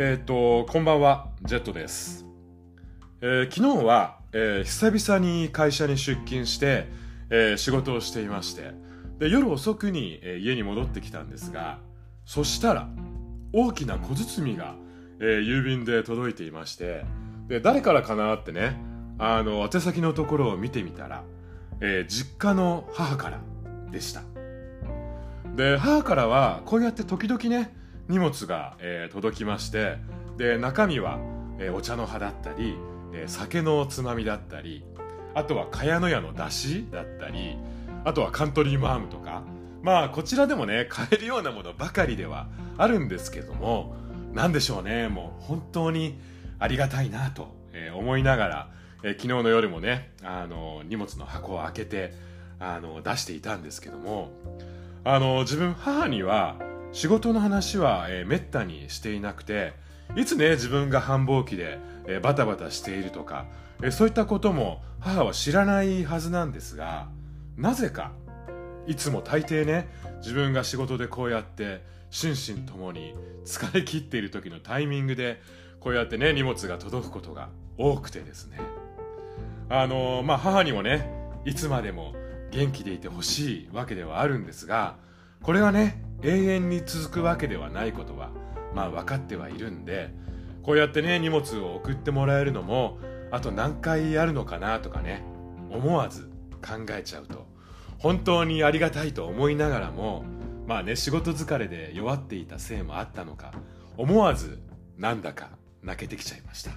えっ、と、こんばんは、ジェットです。えー昨日は、えー久々に会社に出勤して、えー仕事をしていまして、で、夜遅くに、えー家に戻ってきたんですが、そしたら、大きな小包が、えー郵便で届いていまして、で、誰からかなってね、あの、宛先のところを見てみたら、えー実家の母からでした。で母からはこうやって時々ね荷物が、えー届きましてで中身は、えーお茶の葉だったり、えー酒のつまみだったりあとは茅野屋の出汁だったりあとはカントリーマームとか。まあこちらでもね買えるようなものばかりではあるんですけども何でしょうねもう本当にありがたいなと、えー思いながら、えー昨日の夜もねあの荷物の箱を開けてあの出していたんですけどもあの自分母には仕事の話は、えーめったにしていなくていつね自分が繁忙期で、えーバタバタしているとか、えーそういったことも母は知らないはずなんですがなぜかいつも大抵ね自分が仕事でこうやって心身ともに疲れ切っている時のタイミングでこうやってね荷物が届くことが多くてですね。あのまあ母にもねいつまでも元気でいてほしいわけではあるんですがこれはね永遠に続くわけではないことはまあ分かってはいるんでこうやってね荷物を送ってもらえるのもあと何回あるのかなとかね思わず考えちゃうと本当にありがたいと思いながらもまあね仕事疲れで弱っていたせいもあったのか思わずなんだか泣けてきちゃいました。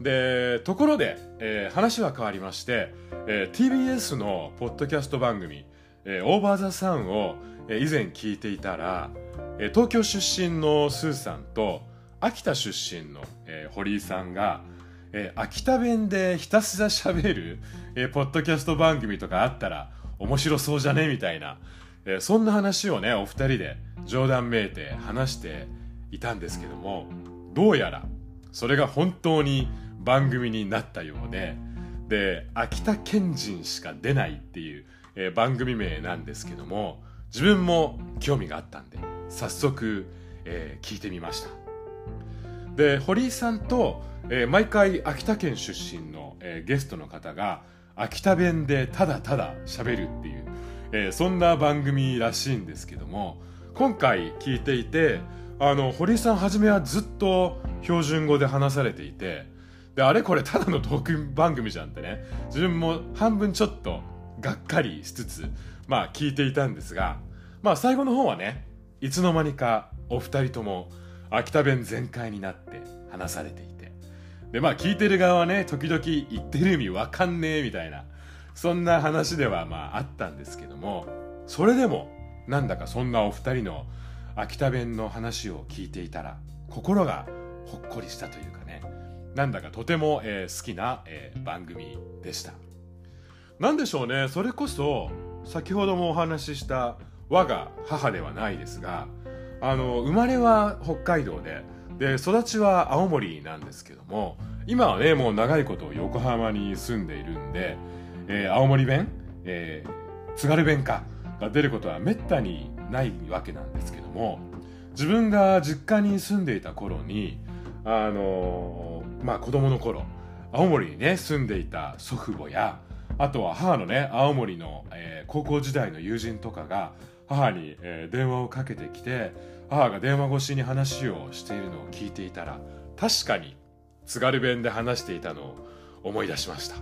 でところで、えー話は変わりまして、えー TBS のポッドキャスト番組「えーオーバー・ザ・サン」を、えー以前聞いていたら、えー東京出身のスーさんと秋田出身の、えー堀井さんが、えー秋田弁でひたすら喋る、えーポッドキャスト番組とかあったら面白そうじゃねみたいな、えーそんな話をねお二人で冗談めいて話していたんですけどもどうやらそれが本当に番組になったようでで秋田県人しか出ないっていう、えー番組名なんですけども自分も興味があったんで早速、えー聞いてみました。で堀井さんと、えー毎回秋田県出身の、えーゲストの方が秋田弁でただただ喋るっていう、えーそんな番組らしいんですけども今回聞いていてあの堀井さん初めはずっと標準語で話されていてであれこれただのトーク番組じゃんってね自分も半分ちょっとがっかりしつつまあ聞いていたんですがまあ最後の方はねいつの間にかお二人とも秋田弁全開になって話されていて。でまあ聞いてる側はね時々言ってる意味わかんねえみたいなそんな話ではまああったんですけどもそれでもなんだかそんなお二人の秋田弁の話を聞いていたら心がほっこりしたというかねなんだかとても、えー好きな、えー番組でした。なんでしょうね。それこそ先ほどもお話しした我が母ではないですがあの生まれは北海道でで育ちは青森なんですけども今はねもう長いこと横浜に住んでいるんで、えー青森弁、えー津軽弁かが出ることはめったにないわけなんですけども自分が実家に住んでいた頃にあのーまあ子供の頃青森にね住んでいた祖父母やあとは母のね青森の、えー高校時代の友人とかが母に、えー電話をかけてきて母が電話越しに話をしているのを聞いていたら確かに津軽弁で話していたのを思い出しました。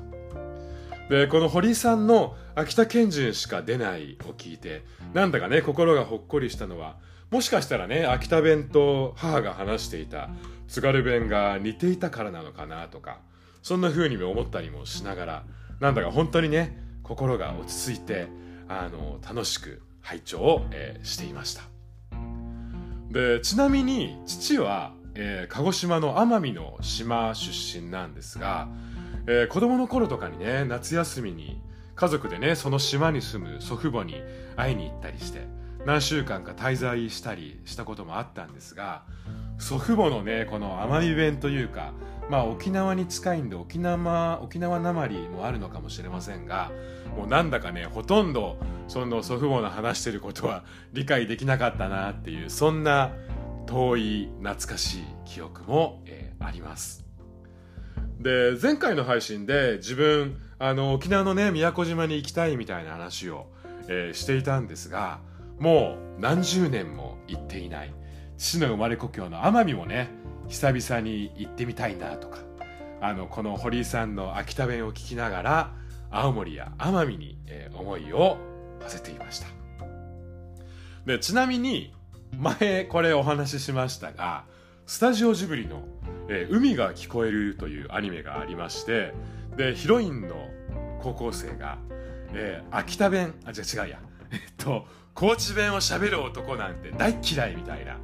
でこの堀さんの秋田県人しか出ないを聞いてなんだかね心がほっこりしたのはもしかしたらね秋田弁と母が話していた津軽弁が似ていたからなのかなとかそんな風にも思ったりもしながらなんだか本当にね心が落ち着いてあの楽しく拝聴を、えーしていました。でちなみに父は、えー鹿児島の奄美の島出身なんですが、えー子供の頃とかにね夏休みに家族でねその島に住む祖父母に会いに行ったりして何週間か滞在したりしたこともあったんですが祖父母のねこの奄美弁というかまあ沖縄に近いんで沖縄沖縄なまりもあるのかもしれませんがもうなんだかねほとんどその祖父母の話してることは理解できなかったなっていうそんな遠い懐かしい記憶も、えー、あります。で前回の配信で自分あの沖縄のね宮古島に行きたいみたいな話を、えー、していたんですがもう何十年も行っていない。父の生まれ故郷の奄美もね久々に行ってみたいなとかあのこの堀井さんの秋田弁を聞きながら青森や奄美に、えー、思いを馳せていました。でちなみに前これお話ししましたがスタジオジブリの、えー「海が聞こえる」というアニメがありましてでヒロインの高校生が、えー、秋田弁あじゃ違うや。えっと高知弁をしゃべる男なんて大嫌いみたいな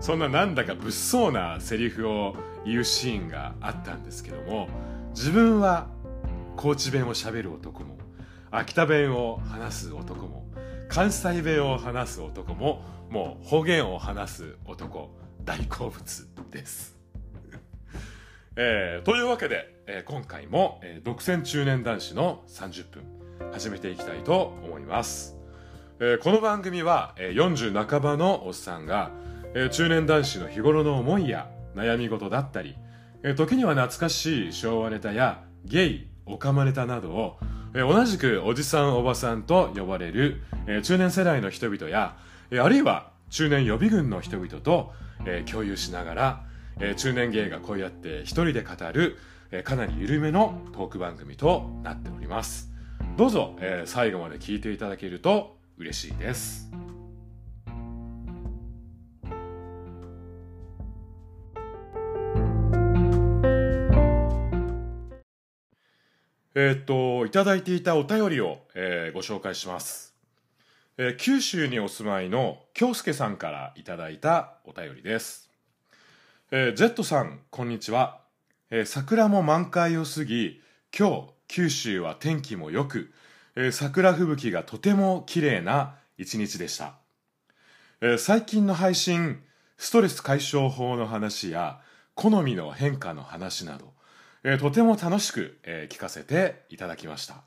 そんななんだか物騒なセリフを言うシーンがあったんですけども自分は高知弁をしゃべる男も秋田弁を話す男も関西弁を話す男ももう方言を話す男大好物です。えー、というわけで、えー、今回も、えー、独占中年男子の30分始めていきたいと思います。えー、この番組は、えー、40半ばのおっさんが、え、中年男子の日頃の思いや悩み事だったり、え、時には懐かしい昭和ネタやゲイ、オカマネタなどをえ同じくおじさんおばさんと呼ばれる、え中年世代の人々や、えあるいは中年予備軍の人々と、え共有しながら、え中年芸がこうやって一人で語る、えかなり緩めのトーク番組となっております。どうぞ、え最後まで聞いていただけると嬉しいです。えー、と、いただいていたお便りを、えー、ご紹介します。えー、九州にお住まいの京介さんからいただいたお便りです。えー、ジェットさん、こんにちは。えー、桜も満開を過ぎ、今日、九州は天気も良く、えー、桜吹雪がとても綺麗な一日でした。えー、最近の配信、ストレス解消法の話や、好みの変化の話など、えー、とても楽しく、えー、聞かせていただきました、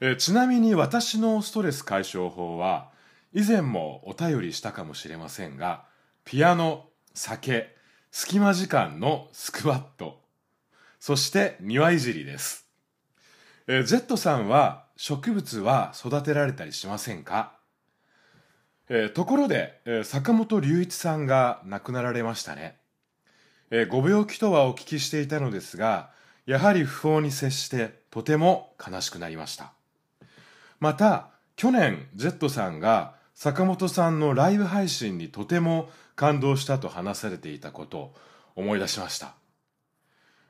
えー、ちなみに私のストレス解消法は以前もお便りしたかもしれませんがピアノ酒隙間時間のスクワットそして庭いじりです、えー、ジェットさんは植物は育てられたりしませんか？えー、ところで、えー、坂本龍一さんが亡くなられましたね。えー、ご病気とはお聞きしていたのですが、やはり不法に接してとても悲しくなりました。また、去年、ジェットさんが坂本さんのライブ配信にとても感動したと話されていたことを思い出しました。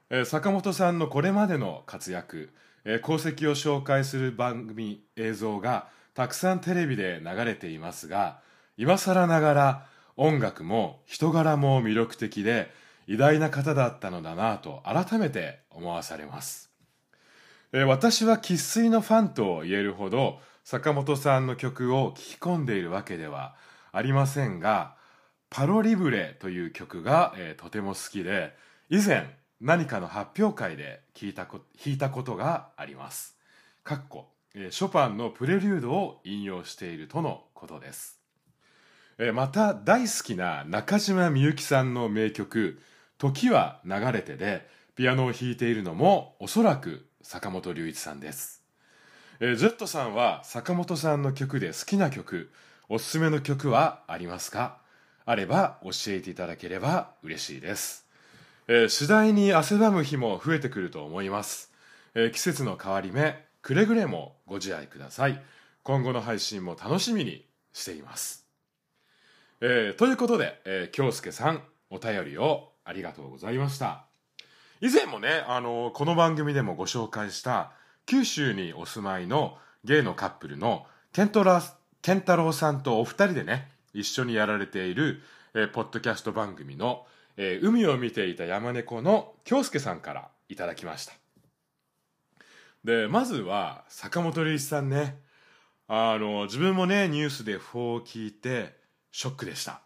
えー、坂本さんのこれまでの活躍、えー、功績を紹介する番組映像がたくさんテレビで流れていますが、今更ながら音楽も人柄も魅力的で、偉大な方だったのだなと改めて思わされます。え私は生粋のファンと言えるほど坂本さんの曲を聴き込んでいるわけではありませんが、パロリブレという曲が、えー、とても好きで、以前何かの発表会で聞いたこ弾いたことがあります。かっこ、ショパンのプレリュードを引用しているとのことです。また大好きな中島みゆきさんの名曲、時は流れてでピアノを弾いているのもおそらく坂本龍一さんです、えー、ジェットさんは坂本さんの曲で好きな曲おすすめの曲はありますか？あれば教えていただければ嬉しいです、えー、次第に汗ばむ日も増えてくると思います、えー、季節の変わり目くれぐれもご自愛ください。今後の配信も楽しみにしています、えー、ということで、えー、京介さんお便りをありがとうございました。以前もね、あの、この番組でもご紹介した、九州にお住まいのゲイのカップルのケントラ、ケンタロウさんとお二人でね、一緒にやられている、えー、ポッドキャスト番組の、えー、海を見ていた山猫の京介さんからいただきました。で、まずは、坂本龍一さんね。あの、自分もね、ニュースでフォーを聞いて、ショックでした。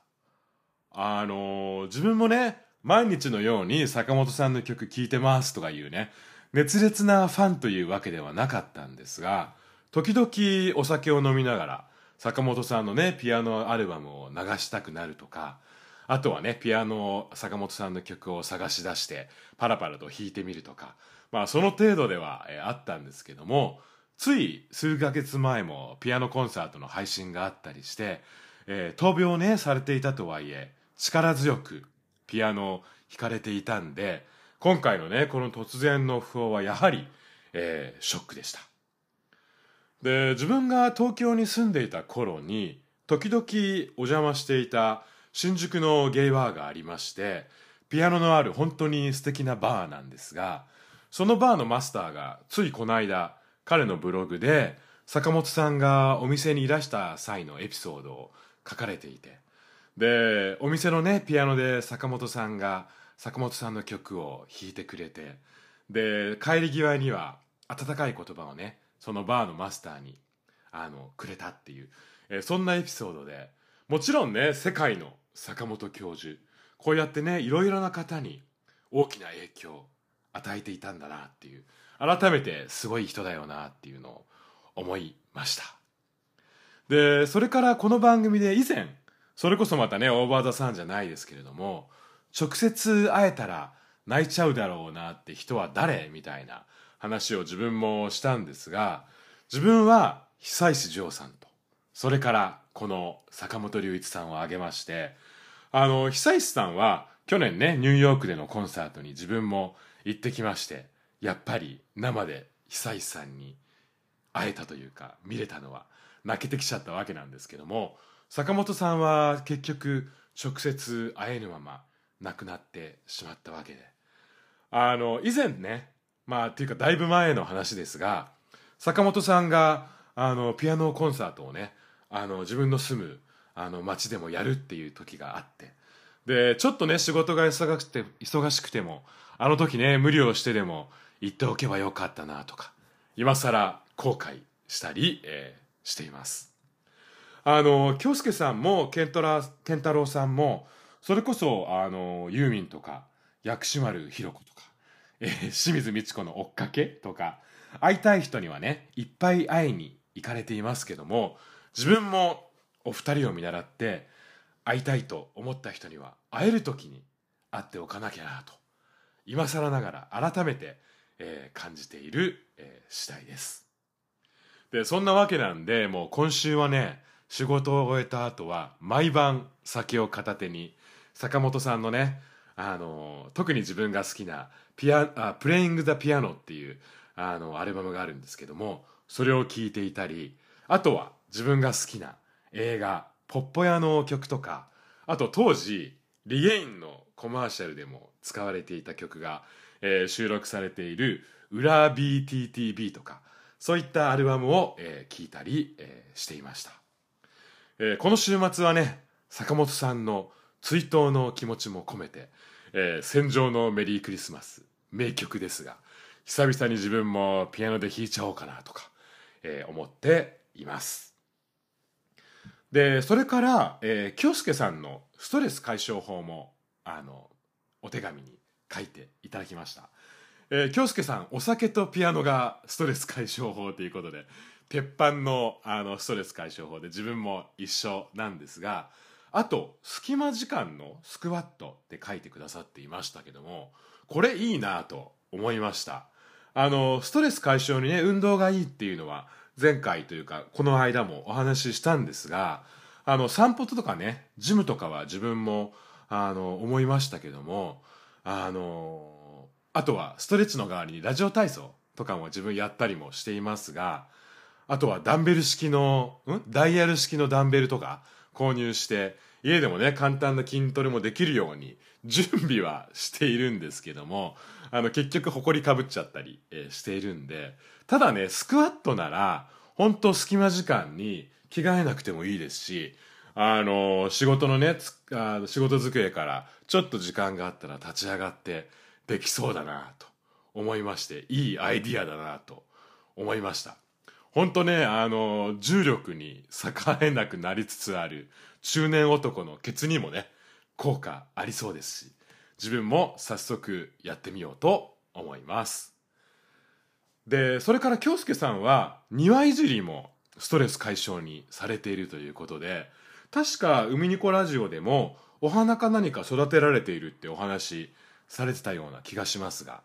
あの、自分もね、毎日のように坂本さんの曲聴いてますとかいうね、熱烈なファンというわけではなかったんですが、時々お酒を飲みながら、坂本さんのね、ピアノアルバムを流したくなるとか、あとはねピアノ坂本さんの曲を探し出してパラパラと弾いてみるとかまあその程度では、え、あったんですけどもつい数ヶ月前もピアノコンサートの配信があったりして、えー、闘病ねされていたとはいえ力強くピアノを弾かれていたんで今回のねこの突然の訃報はやはり、えー、ショックでした。で自分が東京に住んでいた頃に時々お邪魔していた新宿のゲイバーがありましてピアノのある本当に素敵なバーなんですがそのバーのマスターがついこの間彼のブログで坂本さんがお店にいらした際のエピソードを書かれていてでお店のねピアノで坂本さんが坂本さんの曲を弾いてくれてで帰り際には温かい言葉をねそのバーのマスターにあのくれたっていう、えそんなエピソードでもちろんね世界の坂本教授こうやってねいろいろな方に大きな影響を与えていたんだなっていう改めてすごい人だよなっていうのを思いました。でそれからこの番組で以前それこそまたねオーバー・ザ・さんじゃないですけれども直接会えたら泣いちゃうだろうなって人は誰みたいな話を自分もしたんですが自分は久石譲さんとそれからこの坂本龍一さんを挙げましてあの久石さんは去年ねニューヨークでのコンサートに自分も行ってきましてやっぱり生で久石さんに会えたというか見れたのは泣けてきちゃったわけなんですけども坂本さんは結局直接会えぬまま亡くなってしまったわけで。あの以前ねまあっていうかだいぶ前の話ですが坂本さんがあのピアノコンサートをねあの自分の住むあの街でもやるっていう時があって。でちょっとね仕事が忙しくて忙しくてもあの時ね無理をしてでも言っておけばよかったなとか今更後悔したり、えー、しています。あの京介さんも健太郎さんもそれこそあのユーミンとか薬師丸ひろ子とか、えー、清水美智子の追っかけとか会いたい人にはねいっぱい会いに行かれていますけども自分もお二人を見習って会いたいと思った人には会える時に会っておかなきゃなと今更ながら改めてえー、感じている、えー、次第です。で、そんなわけなんで、もう今週はね、仕事を終えた後は、毎晩酒を片手に、坂本さんのね、あの、特に自分が好きな、ピア、あ、プレイング・ザ・ピアノっていう、あの、アルバムがあるんですけども、それを聴いていたり、あとは自分が好きな映画、ポッポ屋の曲とか、あと当時、リゲインのコマーシャルでも使われていた曲が、えー、収録されている「裏 BTTB」とかそういったアルバムを、えー、いたり、えー、していました、えー、この週末はね坂本さんの追悼の気持ちも込めて「えー、戦場のメリークリスマス」名曲ですが久々に自分もピアノで弾いちゃおうかなとか、えー、思っていますでそれから、えー、京介さんのストレス解消法もあのお手紙に書いていただきました。えー、京介さん、お酒とピアノがストレス解消法ということで、鉄板のあのストレス解消法で自分も一緒なんですが、あと、隙間時間のスクワットって書いてくださっていましたけども、これいいなと思いました。あの、ストレス解消にね、運動がいいっていうのは、前回というか、この間もお話ししたんですが、あの、散歩とかね、ジムとかは自分も、あの、思いましたけども、あのあとはストレッチの代わりにラジオ体操とかも自分やったりもしていますがあとはダンベル式のん？ダイヤル式のダンベルとか購入して家でもね簡単な筋トレもできるように準備はしているんですけどもあの結局ほこりかぶっちゃったり、えー、しているんでただねスクワットなら本当隙間時間に着替えなくてもいいですしあの仕事のねあ仕事机からちょっと時間があったら立ち上がってできそうだなと思いましていいアイディアだなと思いました。本当ねあの重力に逆らえなくなりつつある中年男のケツにもね効果ありそうですし自分も早速やってみようと思います。でそれから京介さんは庭いじりもストレス解消にされているということで確か海ニコラジオでもお花か何か育てられているってお話されてたような気がしますが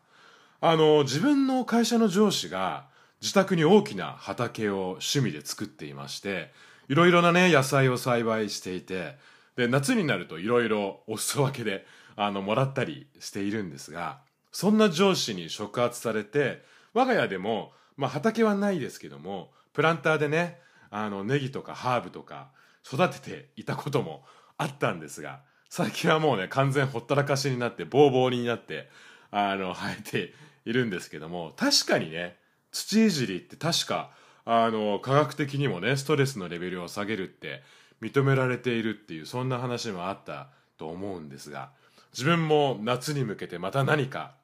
あの自分の会社の上司が自宅に大きな畑を趣味で作っていましていろいろなね野菜を栽培していてで夏になるといろいろお裾分けであのもらったりしているんですがそんな上司に触発されて我が家でも、まあ、畑はないですけどもプランターでねあのネギとかハーブとか育てていたこともあったんですが最近はもうね完全ほったらかしになってボーボーになってあの生えているんですけども確かにね土いじりって確かあの科学的にもねストレスのレベルを下げるって認められているっていうそんな話もあったと思うんですが自分も夏に向けてまた何か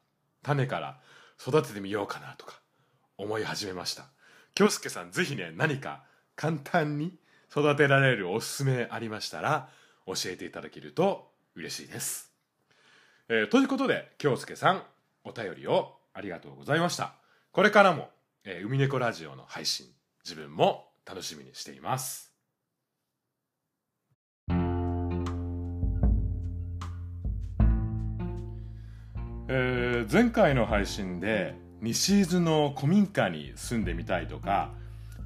種から育ててみようかなとか思い始めました。京介さんぜひね何か簡単に育てられるおすすめありましたら教えていただけると嬉しいです、えー、ということで京介さんお便りをありがとうございました。これからも、えー、海猫ラジオの配信自分も楽しみにしています。えー、前回の配信で西伊豆の古民家に住んでみたいとか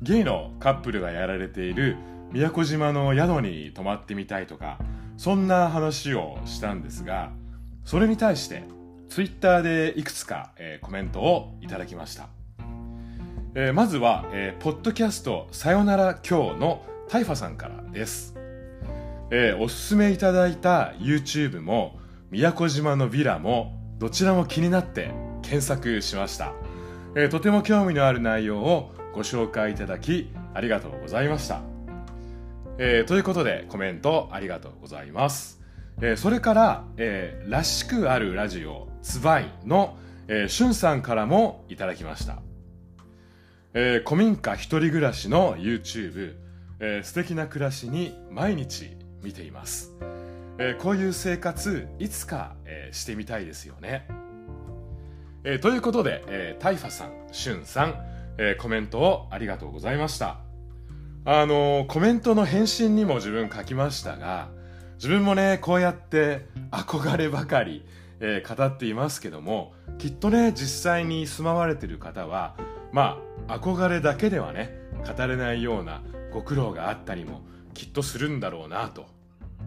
ゲイのカップルがやられている宮古島の宿に泊まってみたいとかそんな話をしたんですがそれに対してツイッターでいくつか、えー、コメントをいただきました、えー、まずは、えー、ポッドキャストさよなら今日のタイファさんからです、えー、おすすめいただいた YouTube も宮古島のヴィラもどちらも気になって検索しました、えー、とても興味のある内容をご紹介いただきありがとうございました、えー、ということでコメントありがとうございます、えー、それから、えー、らしくあるラジオつばいの、えー、しゅんさんからもいただきました、えー、古民家一人暮らしの YouTube、えー、素敵な暮らしに毎日見ていますえー、こういう生活いつか、えー、してみたいですよね。えー、ということで、えー、タイファさん、シュンさん、えー、コメントをありがとうございました。あのー、コメントの返信にも自分書きましたが、自分もね、こうやって憧ればかり、えー、語っていますけども、きっとね、実際に住まわれてる方は、まあ、憧れだけではね、語れないようなご苦労があったりもきっとするんだろうなと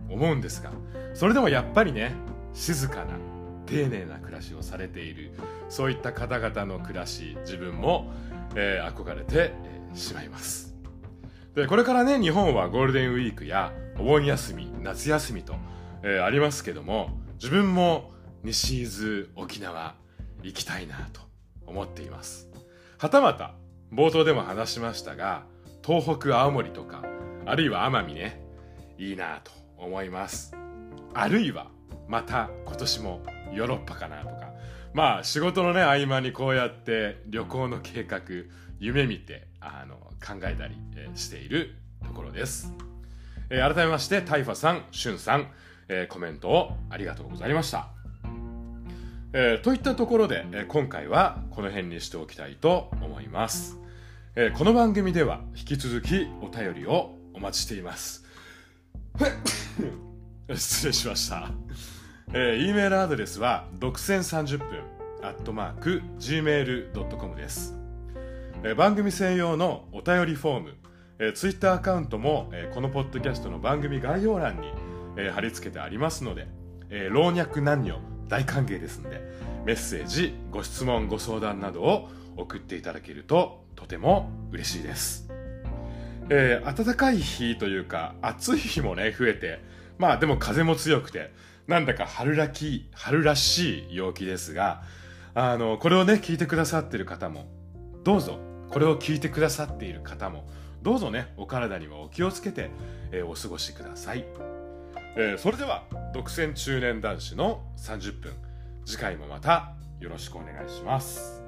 思うんですがそれでもやっぱりね静かな丁寧な暮らしをされているそういった方々の暮らし自分も、えー、憧れて、しまいます。でこれからね日本はゴールデンウィークやお盆休み夏休みと、えー、ありますけども自分も西伊豆沖縄行きたいなと思っています。はたまた冒頭でも話しましたが東北青森とかあるいは奄美ねいいなと思います。あるいはまた今年もヨーロッパかなとか。まあ仕事のね合間にこうやって旅行の計画夢見てあの考えたりしているところです、え、改めましてタイファさんシュンさん、え、コメントをありがとうございました、えー、といったところで、え今回はこの辺にしておきたいと思います、えこの番組では引き続きお便りをお待ちしています。失礼しました。えー、E メールアドレスは独占30分アットマーク gmail.com です、えー、番組専用のお便りフォーム、えー、ツイッターアカウントも、えー、このポッドキャストの番組概要欄に、えー、貼り付けてありますので、えー、老若男女大歓迎ですので。メッセージご質問ご相談などを送っていただけるととても嬉しいです。えー、暖かい日というか暑い日もね増えてまあでも風も強くてなんだか春らき春らしい陽気ですがあのこれをね聞いてくださってる方もどうぞこれを聞いてくださっている方もどうぞねお体にはお気をつけて、えー、お過ごしください、えー、それでは独占中年男子の30分。次回もまたよろしくお願いします。